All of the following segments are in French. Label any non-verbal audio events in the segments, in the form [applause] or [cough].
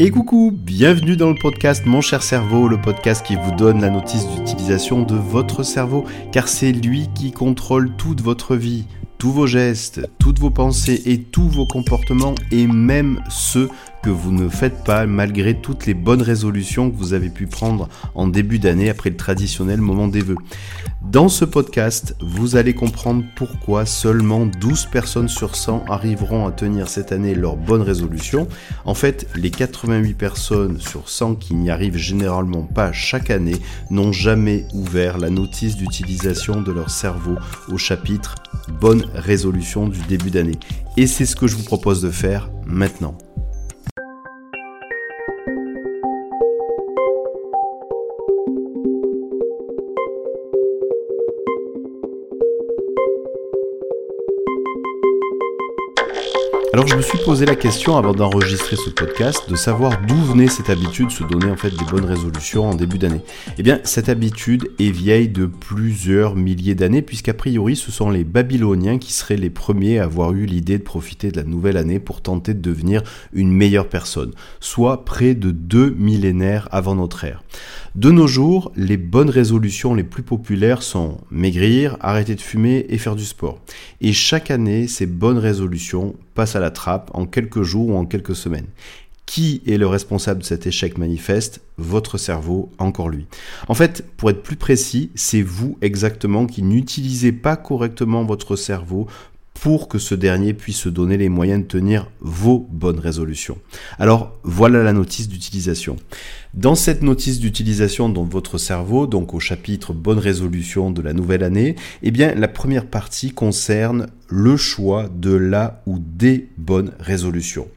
Et coucou, bienvenue dans le podcast Mon cher cerveau, le podcast qui vous donne la notice d'utilisation de votre cerveau, car c'est lui qui contrôle toute votre vie, tous vos gestes, toutes vos pensées et tous vos comportements, et même ceux que vous ne faites pas malgré toutes les bonnes résolutions que vous avez pu prendre en début d'année après le traditionnel moment des vœux. Dans ce podcast, vous allez comprendre pourquoi seulement 12 personnes sur 100 arriveront à tenir cette année leurs bonnes résolutions. En fait, les 88 personnes sur 100 qui n'y arrivent généralement pas chaque année n'ont jamais ouvert la notice d'utilisation de leur cerveau au chapitre Bonne résolution du début d'année. Et c'est ce que je vous propose de faire maintenant. Alors je me suis posé la question avant d'enregistrer ce podcast de savoir d'où venait cette habitude de se donner en fait des bonnes résolutions en début d'année. Eh bien cette habitude est vieille de plusieurs milliers d'années puisqu'a priori ce sont les Babyloniens qui seraient les premiers à avoir eu l'idée de profiter de la nouvelle année pour tenter de devenir une meilleure personne, soit près de deux millénaires avant notre ère. De nos jours, les bonnes résolutions les plus populaires sont maigrir, arrêter de fumer et faire du sport. Et chaque année, ces bonnes résolutions passent à la trappe en quelques jours ou en quelques semaines. Qui est le responsable de cet échec manifeste? Votre cerveau, encore lui. En fait, pour être plus précis, c'est vous exactement qui n'utilisez pas correctement votre cerveau pour que ce dernier puisse se donner les moyens de tenir vos bonnes résolutions. Alors voilà la notice d'utilisation. Dans cette notice d'utilisation dans votre cerveau, donc au chapitre bonne résolution de la nouvelle année, eh bien la première partie concerne le choix de la ou des bonnes résolutions.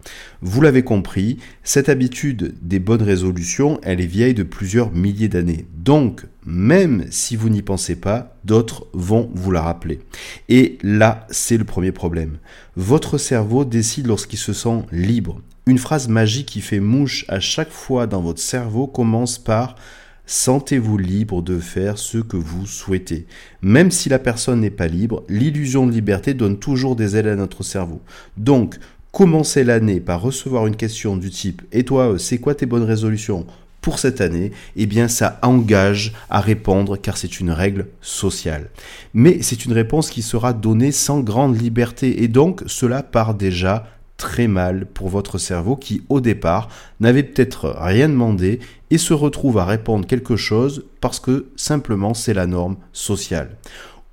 Vous l'avez compris, cette habitude des bonnes résolutions, elle est vieille de plusieurs milliers d'années. Donc, même si vous n'y pensez pas, d'autres vont vous la rappeler. Et là, c'est le premier problème. Votre cerveau décide lorsqu'il se sent libre. Une phrase magique qui fait mouche à chaque fois dans votre cerveau commence par Sentez-vous libre de faire ce que vous souhaitez. Même si la personne n'est pas libre, l'illusion de liberté donne toujours des ailes à notre cerveau. Donc, commencez l'année par recevoir une question du type Et toi, c'est quoi tes bonnes résolutions? Pour cette année, eh bien ça engage à répondre car c'est une règle sociale. Mais c'est une réponse qui sera donnée sans grande liberté et donc cela part déjà très mal pour votre cerveau qui, au départ, n'avait peut-être rien demandé et se retrouve à répondre quelque chose parce que simplement c'est la norme sociale.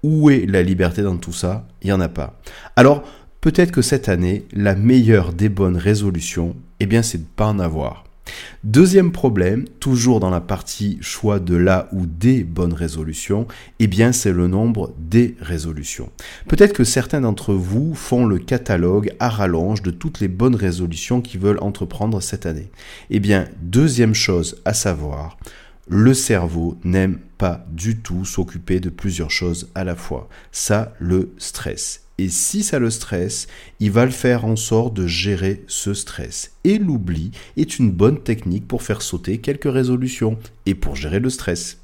Où est la liberté dans tout ça? Il n'y en a pas. Alors, peut-être que cette année, la meilleure des bonnes résolutions, eh bien, c'est de ne pas en avoir. Deuxième problème, toujours dans la partie choix de la ou des bonnes résolutions, eh bien c'est le nombre des résolutions. Peut-être que certains d'entre vous font le catalogue à rallonge de toutes les bonnes résolutions qu'ils veulent entreprendre cette année. Eh bien, deuxième chose à savoir, le cerveau n'aime pas du tout s'occuper de plusieurs choses à la fois. Ça le stress. Et si ça le stresse, il va le faire en sorte de gérer ce stress. Et l'oubli est une bonne technique pour faire sauter quelques résolutions et pour gérer le stress.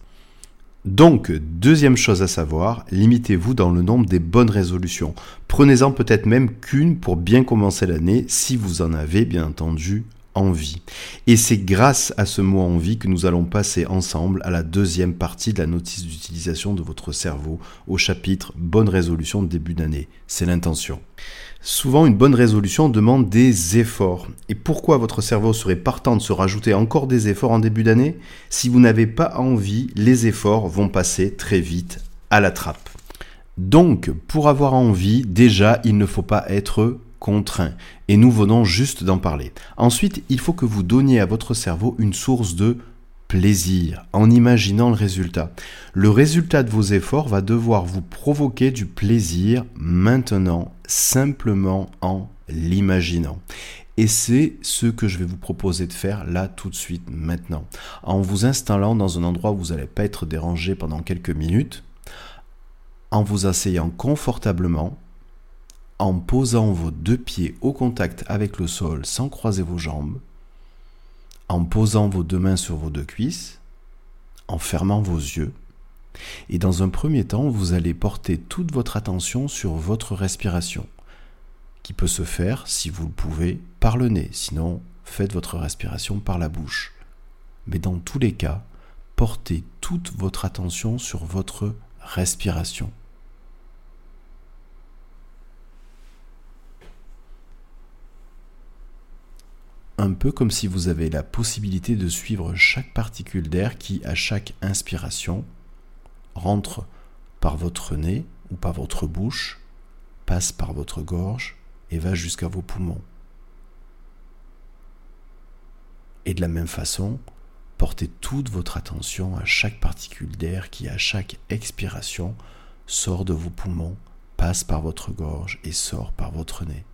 Donc, deuxième chose à savoir, limitez-vous dans le nombre des bonnes résolutions. Prenez-en peut-être même qu'une pour bien commencer l'année, si vous en avez bien entendu envie. Et c'est grâce à ce mot envie que nous allons passer ensemble à la deuxième partie de la notice d'utilisation de votre cerveau au chapitre Bonne résolution de début d'année. C'est l'intention. Souvent, une bonne résolution demande des efforts. Et pourquoi votre cerveau serait partant de se rajouter encore des efforts en début d'année? Si vous n'avez pas envie, les efforts vont passer très vite à la trappe. Donc, pour avoir envie, déjà, il ne faut pas être contraint. Et nous venons juste d'en parler. Ensuite, il faut que vous donniez à votre cerveau une source de plaisir en imaginant le résultat. Le résultat de vos efforts va devoir vous provoquer du plaisir maintenant, simplement en l'imaginant. Et c'est ce que je vais vous proposer de faire là tout de suite maintenant. En vous installant dans un endroit où vous n'allez pas être dérangé pendant quelques minutes, en vous asseyant confortablement, en posant vos deux pieds au contact avec le sol sans croiser vos jambes, en posant vos deux mains sur vos deux cuisses, en fermant vos yeux. Et dans un premier temps, vous allez porter toute votre attention sur votre respiration, qui peut se faire, si vous le pouvez, par le nez. Sinon, faites votre respiration par la bouche. Mais dans tous les cas, portez toute votre attention sur votre respiration. Un peu comme si vous avez la possibilité de suivre chaque particule d'air qui, à chaque inspiration, rentre par votre nez ou par votre bouche, passe par votre gorge et va jusqu'à vos poumons. Et de la même façon, portez toute votre attention à chaque particule d'air qui, à chaque expiration, sort de vos poumons, passe par votre gorge et sort par votre nez.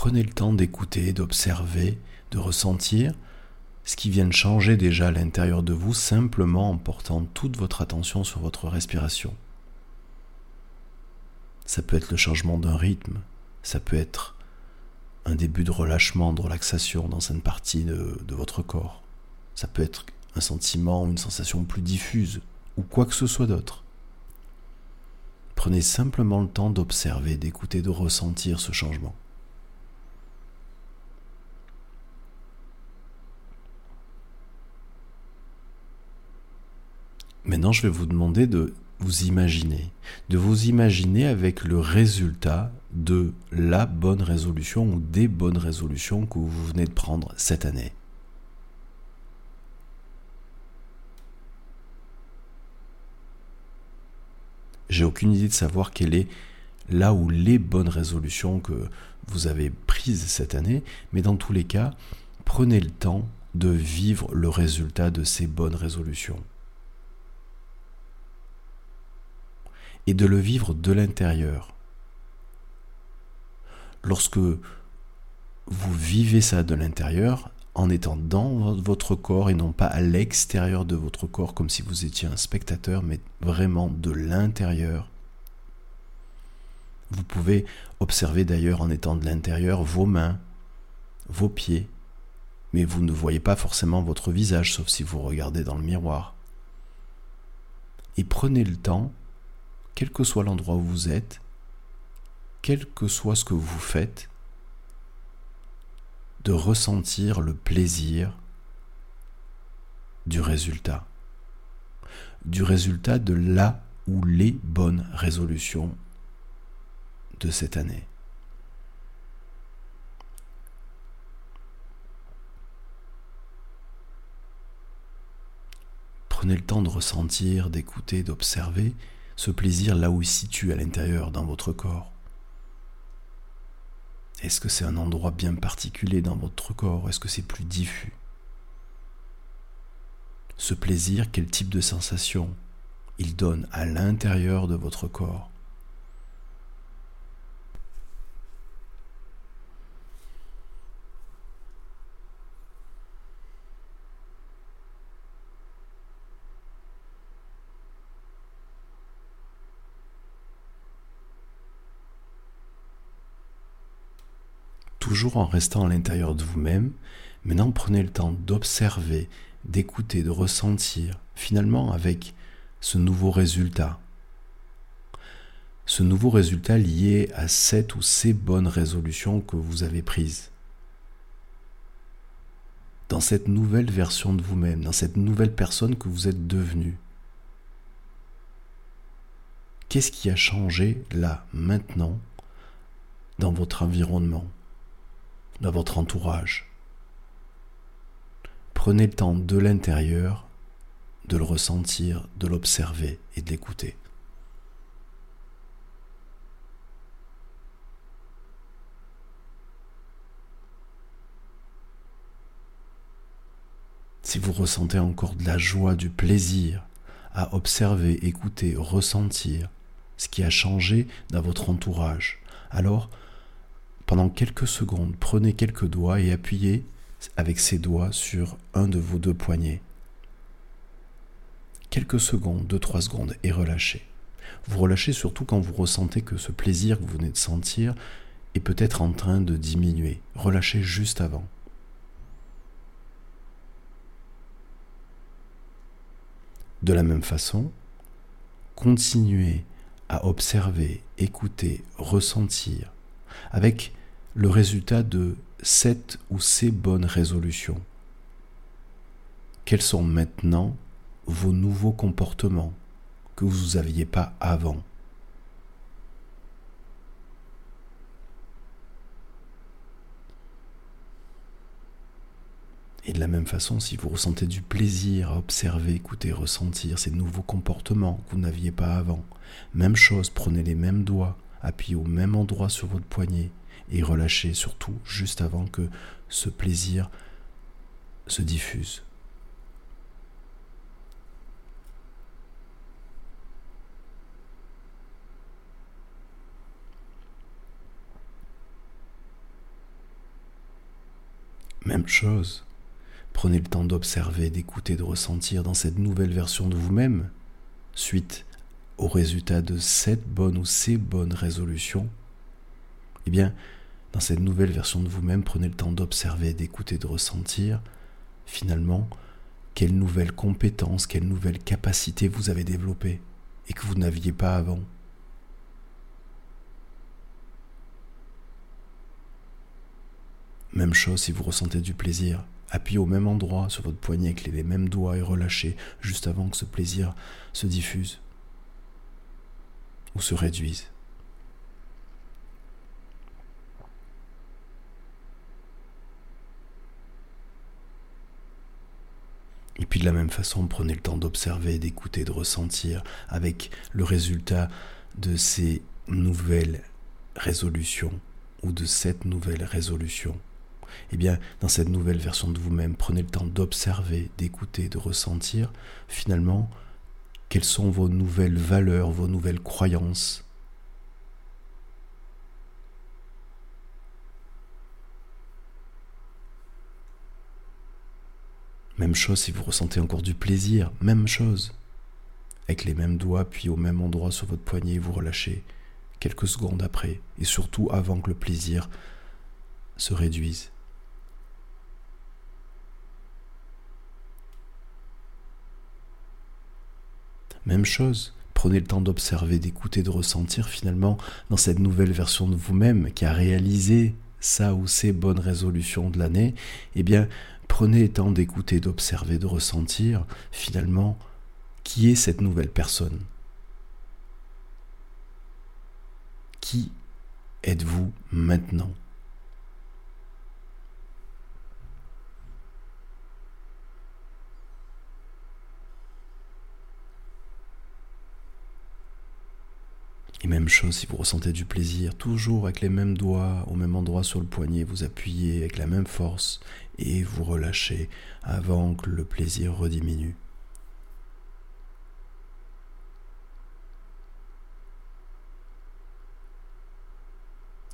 Prenez le temps d'écouter, d'observer, de ressentir ce qui vient de changer déjà à l'intérieur de vous simplement en portant toute votre attention sur votre respiration. Ça peut être le changement d'un rythme, ça peut être un début de relâchement, de relaxation dans une partie de, de votre corps. Ça peut être un sentiment, une sensation plus diffuse, ou quoi que ce soit d'autre. Prenez simplement le temps d'observer, d'écouter, de ressentir ce changement. Maintenant, je vais vous demander de vous imaginer, de vous imaginer avec le résultat de la bonne résolution ou des bonnes résolutions que vous venez de prendre cette année. J'ai aucune idée de savoir quelle est là où les bonnes résolutions que vous avez prises cette année, mais dans tous les cas, prenez le temps de vivre le résultat de ces bonnes résolutions. Et de le vivre de l'intérieur. Lorsque vous vivez ça de l'intérieur, en étant dans votre corps et non pas à l'extérieur de votre corps comme si vous étiez un spectateur, mais vraiment de l'intérieur. Vous pouvez observer d'ailleurs en étant de l'intérieur vos mains, vos pieds, mais vous ne voyez pas forcément votre visage sauf si vous regardez dans le miroir. Et prenez le temps quel que soit l'endroit où vous êtes, quel que soit ce que vous faites, de ressentir le plaisir du résultat, du résultat de là ou les bonnes résolutions de cette année. Prenez le temps de ressentir, d'écouter, d'observer ce plaisir là où il se situe à l'intérieur dans votre corps. Est-ce que c'est un endroit bien particulier dans votre corps? Est-ce que c'est plus diffus? Ce plaisir, quel type de sensation il donne à l'intérieur de votre corps? Toujours en restant à l'intérieur de vous-même. Maintenant, prenez le temps d'observer, d'écouter, de ressentir, finalement avec ce nouveau résultat. Ce nouveau résultat lié à cette ou ces bonnes résolutions que vous avez prises. Dans cette nouvelle version de vous-même, dans cette nouvelle personne que vous êtes devenue. Qu'est-ce qui a changé là, maintenant, dans votre environnement? Dans votre entourage. Prenez le temps de l'intérieur de le ressentir, de l'observer et de l'écouter. Si vous ressentez encore de la joie, du plaisir à observer, écouter, ressentir ce qui a changé dans votre entourage, alors pendant quelques secondes, prenez quelques doigts et appuyez avec ces doigts sur un de vos deux poignets. Quelques secondes, deux, trois secondes, et relâchez. Vous relâchez surtout quand vous ressentez que ce plaisir que vous venez de sentir est peut-être en train de diminuer. Relâchez juste avant. De la même façon, continuer à observer, écouter, ressentir, avec le résultat de cette ou ces bonnes résolutions. Quels sont maintenant vos nouveaux comportements que vous n'aviez pas avant? Et de la même façon, si vous ressentez du plaisir à observer, écouter, ressentir ces nouveaux comportements que vous n'aviez pas avant, même chose, prenez les mêmes doigts, appuyez au même endroit sur votre poignet et relâchez surtout juste avant que ce plaisir se diffuse. Même chose. Prenez le temps d'observer, d'écouter, de ressentir dans cette nouvelle version de vous-même, suite au résultat de cette bonne ou ces bonnes résolutions. Eh bien, dans cette nouvelle version de vous-même, prenez le temps d'observer, d'écouter, de ressentir, finalement, quelles nouvelles compétences, quelles nouvelles capacités vous avez développées et que vous n'aviez pas avant. Même chose si vous ressentez du plaisir. Appuyez au même endroit sur votre poignet avec les mêmes doigts et relâchez juste avant que ce plaisir se diffuse ou se réduise. Puis de la même façon, prenez le temps d'observer, d'écouter, de ressentir avec le résultat de ces nouvelles résolutions ou de cette nouvelle résolution eh bien, dans cette nouvelle version de vous-même, prenez le temps d'observer, d'écouter, de ressentir finalement quelles sont vos nouvelles valeurs, vos nouvelles croyances. Même chose si vous ressentez encore du plaisir, même chose. Avec les mêmes doigts, puis au même endroit sur votre poignet, vous relâchez quelques secondes après, et surtout avant que le plaisir se réduise. Même chose, prenez le temps d'observer, d'écouter, de ressentir finalement dans cette nouvelle version de vous-même qui a réalisé ça ou ces bonnes résolutions de l'année, eh bien, prenez le temps d'écouter, d'observer, de ressentir finalement qui est cette nouvelle personne. Qui êtes-vous maintenant Et chose si vous ressentez du plaisir, toujours avec les mêmes doigts au même endroit sur le poignet, vous appuyez avec la même force et vous relâchez avant que le plaisir rediminue.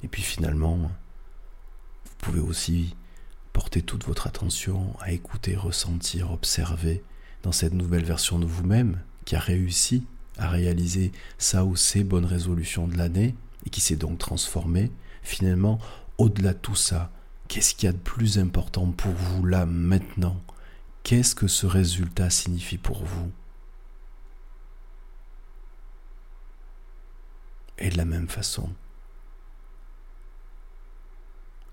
Et puis finalement, vous pouvez aussi porter toute votre attention à écouter, ressentir, observer dans cette nouvelle version de vous-même qui a réussi à réaliser ça ou ces bonnes résolutions de l'année et qui s'est donc transformé, finalement, au-delà de tout ça, qu'est-ce qu'il y a de plus important pour vous là maintenant? Qu'est-ce que ce résultat signifie pour vous? Et de la même façon,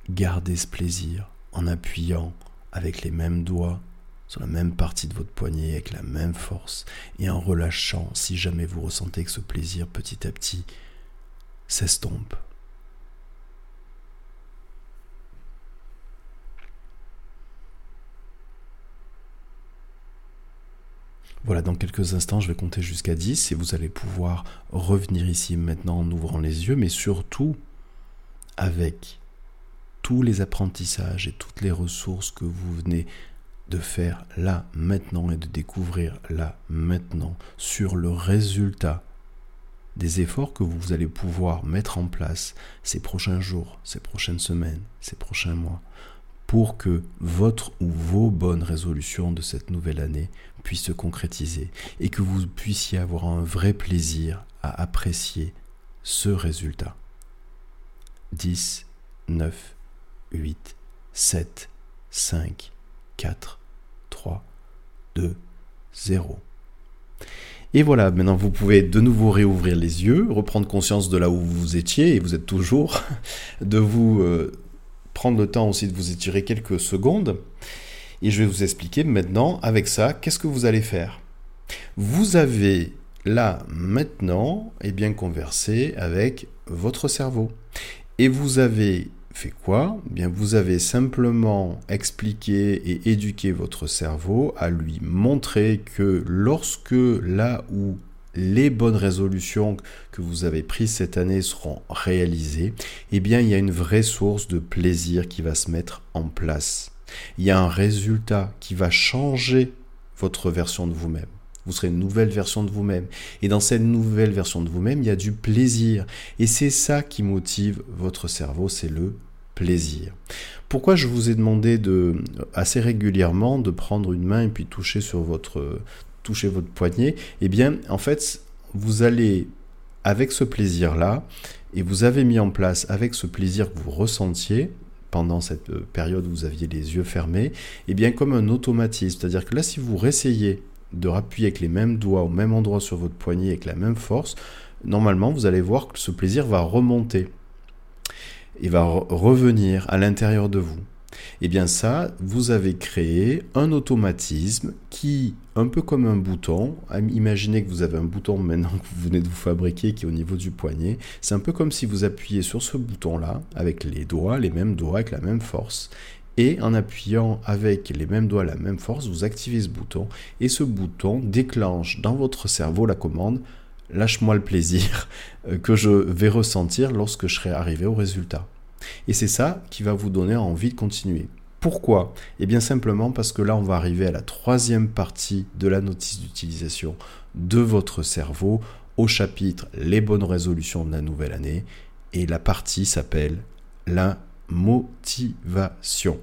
gardez ce plaisir en appuyant avec les mêmes doigts sur la même partie de votre poignet avec la même force et en relâchant si jamais vous ressentez que ce plaisir petit à petit s'estompe. Voilà, dans quelques instants, je vais compter jusqu'à 10 et vous allez pouvoir revenir ici maintenant en ouvrant les yeux, mais surtout avec tous les apprentissages et toutes les ressources que vous venez de faire là maintenant et de découvrir là maintenant sur le résultat des efforts que vous allez pouvoir mettre en place ces prochains jours, ces prochaines semaines, ces prochains mois, pour que votre ou vos bonnes résolutions de cette nouvelle année puissent se concrétiser et que vous puissiez avoir un vrai plaisir à apprécier ce résultat. 10, 9, 8, 7, 5, 4, 3, 2, 0. Et voilà, maintenant vous pouvez de nouveau réouvrir les yeux, reprendre conscience de là où vous étiez, et vous êtes toujours, [laughs] de vous euh, prendre le temps aussi de vous étirer quelques secondes. Et je vais vous expliquer maintenant, avec ça, qu'est-ce que vous allez faire. Vous avez là, maintenant, et eh bien, conversé avec votre cerveau. Et vous avez fait quoi? Eh Bien, vous avez simplement expliqué et éduqué votre cerveau à lui montrer que lorsque là où les bonnes résolutions que vous avez prises cette année seront réalisées, eh bien, il y a une vraie source de plaisir qui va se mettre en place. Il y a un résultat qui va changer votre version de vous-même. Vous serez une nouvelle version de vous-même. Et dans cette nouvelle version de vous-même, il y a du plaisir. Et c'est ça qui motive votre cerveau, c'est le plaisir. Pourquoi je vous ai demandé de assez régulièrement de prendre une main et puis toucher sur votre toucher votre poignet? Eh bien, en fait, vous allez avec ce plaisir-là et vous avez mis en place avec ce plaisir que vous ressentiez pendant cette période où vous aviez les yeux fermés, eh bien comme un automatisme, c'est-à-dire que là si vous réessayez de rappuyer avec les mêmes doigts au même endroit sur votre poignet avec la même force, normalement vous allez voir que ce plaisir va remonter et va revenir à l'intérieur de vous. Et eh bien ça, vous avez créé un automatisme qui, un peu comme un bouton, imaginez que vous avez un bouton maintenant que vous venez de vous fabriquer qui est au niveau du poignet, c'est un peu comme si vous appuyez sur ce bouton-là avec les doigts, les mêmes doigts, avec la même force, et en appuyant avec les mêmes doigts la même force, vous activez ce bouton et ce bouton déclenche dans votre cerveau la commande lâche-moi le plaisir [laughs] euh, que je vais ressentir lorsque je serai arrivé au résultat. Et c'est ça qui va vous donner envie de continuer. Pourquoi? Eh bien simplement parce que là on va arriver à la troisième partie de la notice d'utilisation de votre cerveau au chapitre Les bonnes résolutions de la nouvelle année et la partie s'appelle la motivation.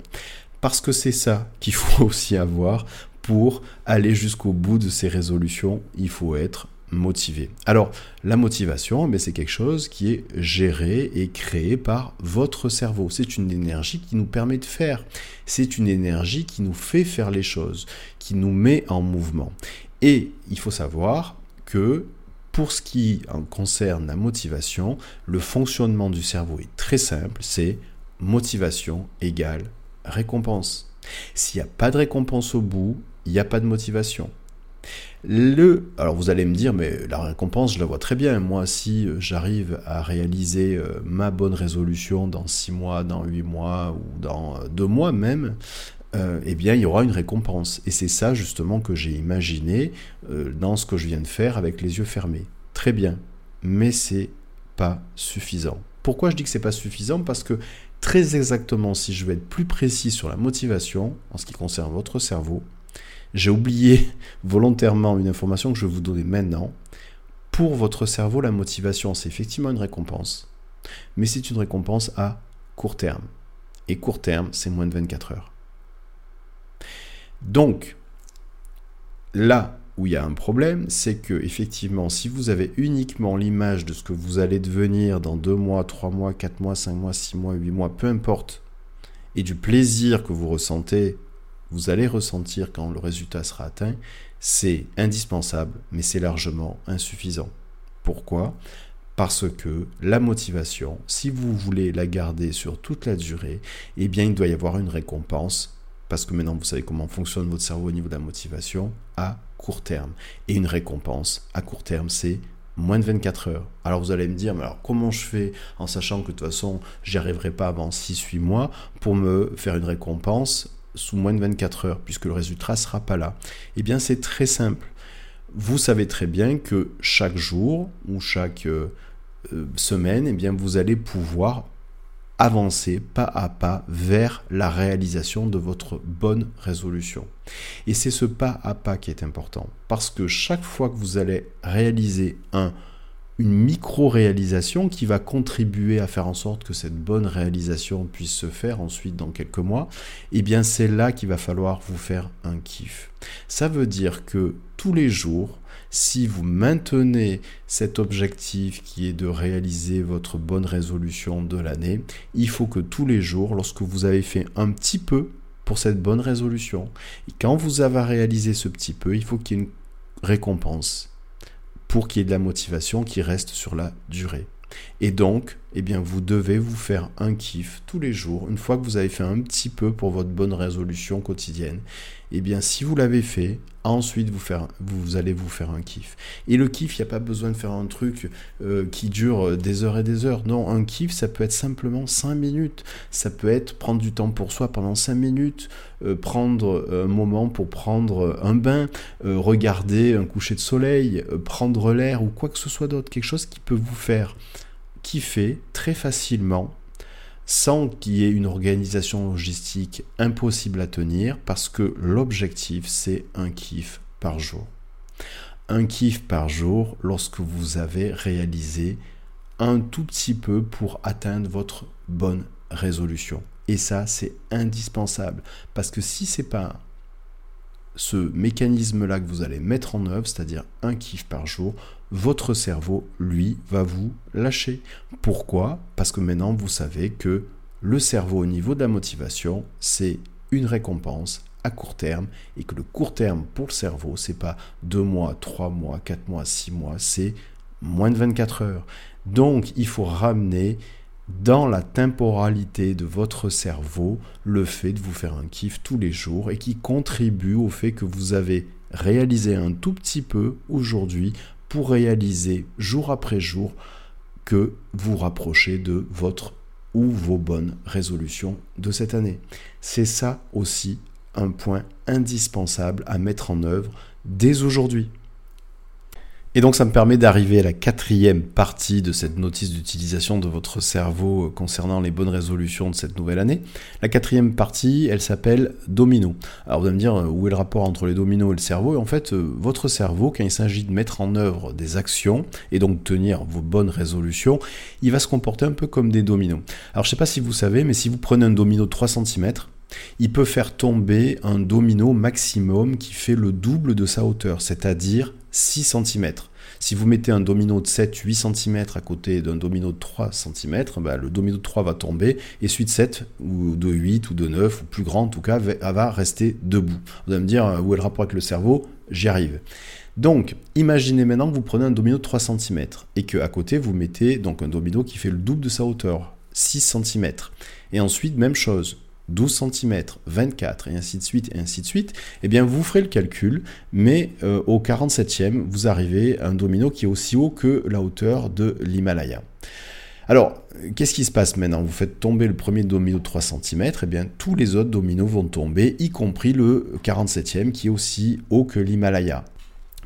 Parce que c'est ça qu'il faut [laughs] aussi avoir pour aller jusqu'au bout de ces résolutions, il faut être motivé. Alors, la motivation, mais eh c'est quelque chose qui est géré et créé par votre cerveau. C'est une énergie qui nous permet de faire. C'est une énergie qui nous fait faire les choses, qui nous met en mouvement. Et il faut savoir que pour ce qui concerne la motivation, le fonctionnement du cerveau est très simple, c'est motivation égale récompense. S'il n'y a pas de récompense au bout, il n'y a pas de motivation. Le, alors vous allez me dire, mais la récompense, je la vois très bien. Moi, si euh, j'arrive à réaliser euh, ma bonne résolution dans 6 mois, dans 8 mois ou dans 2 euh, mois même, eh bien, il y aura une récompense. Et c'est ça justement que j'ai imaginé dans ce que je viens de faire avec les yeux fermés. Très bien, mais c'est pas suffisant. Pourquoi je dis que c'est pas suffisant? Parce que très exactement, si je veux être plus précis sur la motivation en ce qui concerne votre cerveau, j'ai oublié [laughs] volontairement une information que je vais vous donner maintenant. Pour votre cerveau, la motivation, c'est effectivement une récompense, mais c'est une récompense à court terme. Et court terme, c'est moins de 24 heures. Donc, là il y a un problème, c'est que effectivement, si vous avez uniquement l'image de ce que vous allez devenir dans 2 mois, 3 mois, 4 mois, 5 mois, 6 mois, 8 mois, peu importe, et du plaisir que vous ressentez vous allez ressentir quand le résultat sera atteint, c'est indispensable, mais c'est largement insuffisant. Pourquoi? Parce que la motivation, si vous voulez la garder sur toute la durée, eh bien il doit y avoir une récompense, parce que maintenant vous savez comment fonctionne votre cerveau au niveau de la motivation, à court terme. Et une récompense à court terme, c'est moins de 24 heures. Alors vous allez me dire, mais alors comment je fais en sachant que de toute façon, j'y arriverai pas avant 6-8 mois pour me faire une récompense sous moins de 24 heures, puisque le résultat ne sera pas là? Eh bien, c'est très simple. Vous savez très bien que chaque jour ou chaque euh, euh, semaine, eh bien, vous allez pouvoir avancer pas à pas vers la réalisation de votre bonne résolution. Et c'est ce pas à pas qui est important, parce que chaque fois que vous allez réaliser un une micro-réalisation qui va contribuer à faire en sorte que cette bonne réalisation puisse se faire ensuite dans quelques mois, et eh bien c'est là qu'il va falloir vous faire un kiff. Ça veut dire que tous les jours, si vous maintenez cet objectif qui est de réaliser votre bonne résolution de l'année, il faut que tous les jours, lorsque vous avez fait un petit peu pour cette bonne résolution, et quand vous avez réalisé ce petit peu, il faut qu'il y ait une récompense pour qu'il y ait de la motivation qui reste sur la durée. Et donc, eh bien, vous devez vous faire un kiff tous les jours, une fois que vous avez fait un petit peu pour votre bonne résolution quotidienne. Eh bien, si vous l'avez fait, ensuite vous, faire, vous allez vous faire un kiff. Et le kiff, il n'y a pas besoin de faire un truc euh, qui dure des heures et des heures. Non, un kiff, ça peut être simplement 5 minutes. Ça peut être prendre du temps pour soi pendant 5 minutes, euh, prendre un moment pour prendre un bain, euh, regarder un coucher de soleil, prendre l'air ou quoi que ce soit d'autre. Quelque chose qui peut vous faire kiffer très facilement sans qu'il y ait une organisation logistique impossible à tenir parce que l'objectif c'est un kiff par jour. Un kiff par jour lorsque vous avez réalisé un tout petit peu pour atteindre votre bonne résolution. Et ça c'est indispensable parce que si c'est pas ce mécanisme-là que vous allez mettre en œuvre, c'est-à-dire un kiff par jour, votre cerveau, lui, va vous lâcher. Pourquoi? Parce que maintenant, vous savez que le cerveau au niveau de la motivation, c'est une récompense à court terme et que le court terme pour le cerveau, c'est pas deux mois, trois mois, quatre mois, six mois, c'est moins de 24 heures. Donc, il faut ramener dans la temporalité de votre cerveau le fait de vous faire un kiff tous les jours et qui contribue au fait que vous avez réalisé un tout petit peu aujourd'hui pour réaliser jour après jour que vous rapprochez de votre ou vos bonnes résolutions de cette année. C'est ça aussi un point indispensable à mettre en œuvre dès aujourd'hui. Et donc ça me permet d'arriver à la quatrième partie de cette notice d'utilisation de votre cerveau euh, concernant les bonnes résolutions de cette nouvelle année. La quatrième partie, elle s'appelle domino. Alors vous allez me dire, euh, où est le rapport entre les dominos et le cerveau? Et en fait, euh, votre cerveau, quand il s'agit de mettre en œuvre des actions et donc tenir vos bonnes résolutions, il va se comporter un peu comme des dominos. Alors je ne sais pas si vous savez, mais si vous prenez un domino de 3 cm, il peut faire tomber un domino maximum qui fait le double de sa hauteur, c'est-à-dire 6 cm. Si vous mettez un domino de 7-8 cm à côté d'un domino de 3 cm, bah, le domino de 3 va tomber et celui de 7 ou de 8 ou de 9 ou plus grand en tout cas va rester debout. Vous allez me dire euh, où est le rapport avec le cerveau? J'y arrive. Donc, imaginez maintenant que vous prenez un domino de 3 cm et qu'à côté vous mettez donc un domino qui fait le double de sa hauteur, 6 cm. Et ensuite, même chose, 12 cm, 24 et ainsi de suite et ainsi de suite, eh bien vous ferez le calcul, mais euh, au 47e, vous arrivez à un domino qui est aussi haut que la hauteur de l'Himalaya. Alors, qu'est-ce qui se passe maintenant? Vous faites tomber le premier domino de 3 cm, et bien tous les autres dominos vont tomber, y compris le 47e qui est aussi haut que l'Himalaya.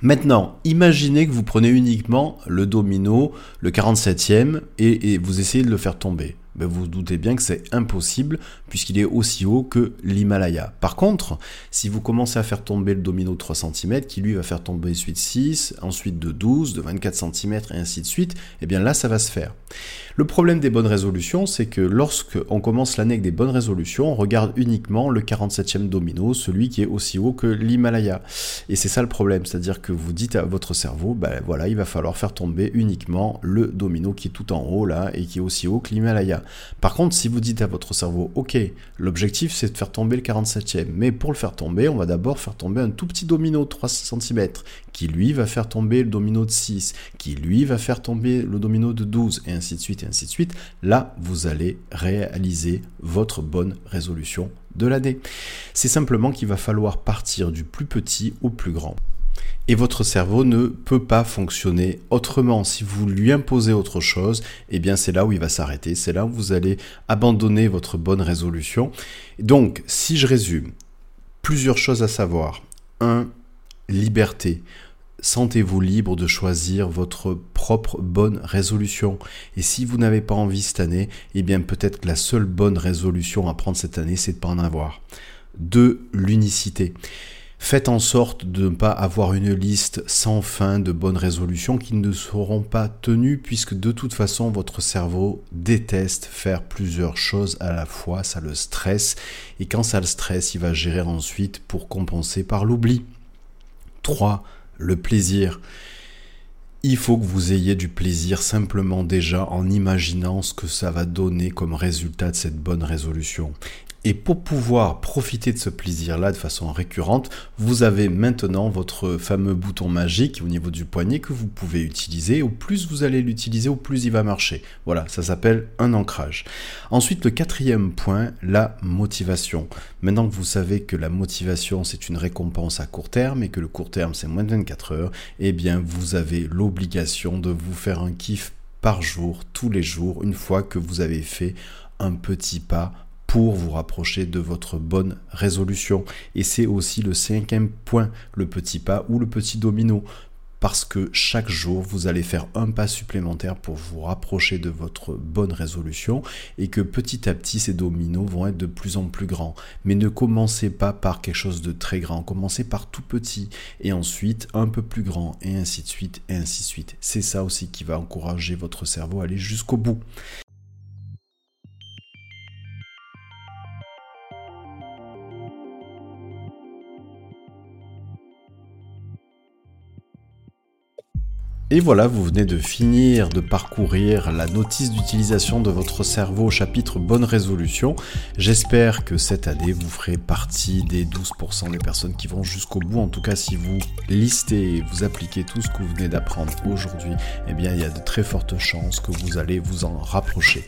Maintenant, imaginez que vous prenez uniquement le domino, le 47e, et vous essayez de le faire tomber ben vous, vous doutez bien que c'est impossible puisqu'il est aussi haut que l'Himalaya. Par contre, si vous commencez à faire tomber le domino de 3 cm, qui lui va faire tomber ensuite 6, ensuite de 12, de 24 cm et ainsi de suite, eh bien là ça va se faire. Le problème des bonnes résolutions, c'est que lorsque on commence l'année avec des bonnes résolutions, on regarde uniquement le 47e domino, celui qui est aussi haut que l'Himalaya. Et c'est ça le problème, c'est-à-dire que vous dites à votre cerveau, ben voilà, il va falloir faire tomber uniquement le domino qui est tout en haut là et qui est aussi haut que l'Himalaya. Par contre, si vous dites à votre cerveau, ok, l'objectif c'est de faire tomber le 47e, mais pour le faire tomber, on va d'abord faire tomber un tout petit domino de 3 cm, qui lui va faire tomber le domino de 6, qui lui va faire tomber le domino de 12, et ainsi de suite, et ainsi de suite. Là, vous allez réaliser votre bonne résolution de l'année. C'est simplement qu'il va falloir partir du plus petit au plus grand et votre cerveau ne peut pas fonctionner autrement. Si vous lui imposez autre chose, eh bien c'est là où il va s'arrêter, c'est là où vous allez abandonner votre bonne résolution. Donc, si je résume, plusieurs choses à savoir. 1. Liberté. Sentez-vous libre de choisir votre propre bonne résolution. Et si vous n'avez pas envie cette année, eh bien peut-être que la seule bonne résolution à prendre cette année, c'est de ne pas en avoir. 2. L'unicité. Faites en sorte de ne pas avoir une liste sans fin de bonnes résolutions qui ne seront pas tenues puisque de toute façon votre cerveau déteste faire plusieurs choses à la fois, ça le stresse et quand ça le stresse, il va gérer ensuite pour compenser par l'oubli. 3. Le plaisir. Il faut que vous ayez du plaisir simplement déjà en imaginant ce que ça va donner comme résultat de cette bonne résolution Et pour pouvoir profiter de ce plaisir-là de façon récurrente, vous avez maintenant votre fameux bouton magique au niveau du poignet que vous pouvez utiliser. Au plus vous allez l'utiliser, au plus il va marcher. Voilà, ça s'appelle un ancrage. Ensuite, le quatrième point, la motivation. Maintenant que vous savez que la motivation, c'est une récompense à court terme et que le court terme, c'est moins de 24 heures, eh bien, vous avez l'obligation de vous faire un kiff par jour, tous les jours, une fois que vous avez fait un petit pas pour vous rapprocher de votre bonne résolution. Et c'est aussi le cinquième point, le petit pas ou le petit domino. Parce que chaque jour, vous allez faire un pas supplémentaire pour vous rapprocher de votre bonne résolution et que petit à petit, ces dominos vont être de plus en plus grands. Mais ne commencez pas par quelque chose de très grand, commencez par tout petit et ensuite un peu plus grand et ainsi de suite et ainsi de suite. C'est ça aussi qui va encourager votre cerveau à aller jusqu'au bout. Et voilà, vous venez de finir de parcourir la notice d'utilisation de votre cerveau au chapitre Bonne résolution. J'espère que cette année, vous ferez partie des 12% des personnes qui vont jusqu'au bout. En tout cas, si vous listez et vous appliquez tout ce que vous venez d'apprendre aujourd'hui, eh bien, il y a de très fortes chances que vous allez vous en rapprocher.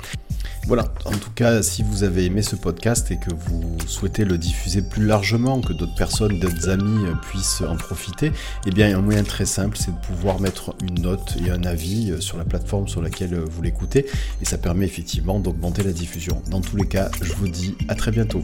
Voilà, en tout cas, si vous avez aimé ce podcast et que vous souhaitez le diffuser plus largement, que d'autres personnes, d'autres amis puissent en profiter, eh bien, un moyen très simple, c'est de pouvoir mettre une note et un avis euh, sur la plateforme sur laquelle euh, vous l'écoutez, et ça permet effectivement d'augmenter la diffusion. Dans tous les cas, je vous dis à très bientôt.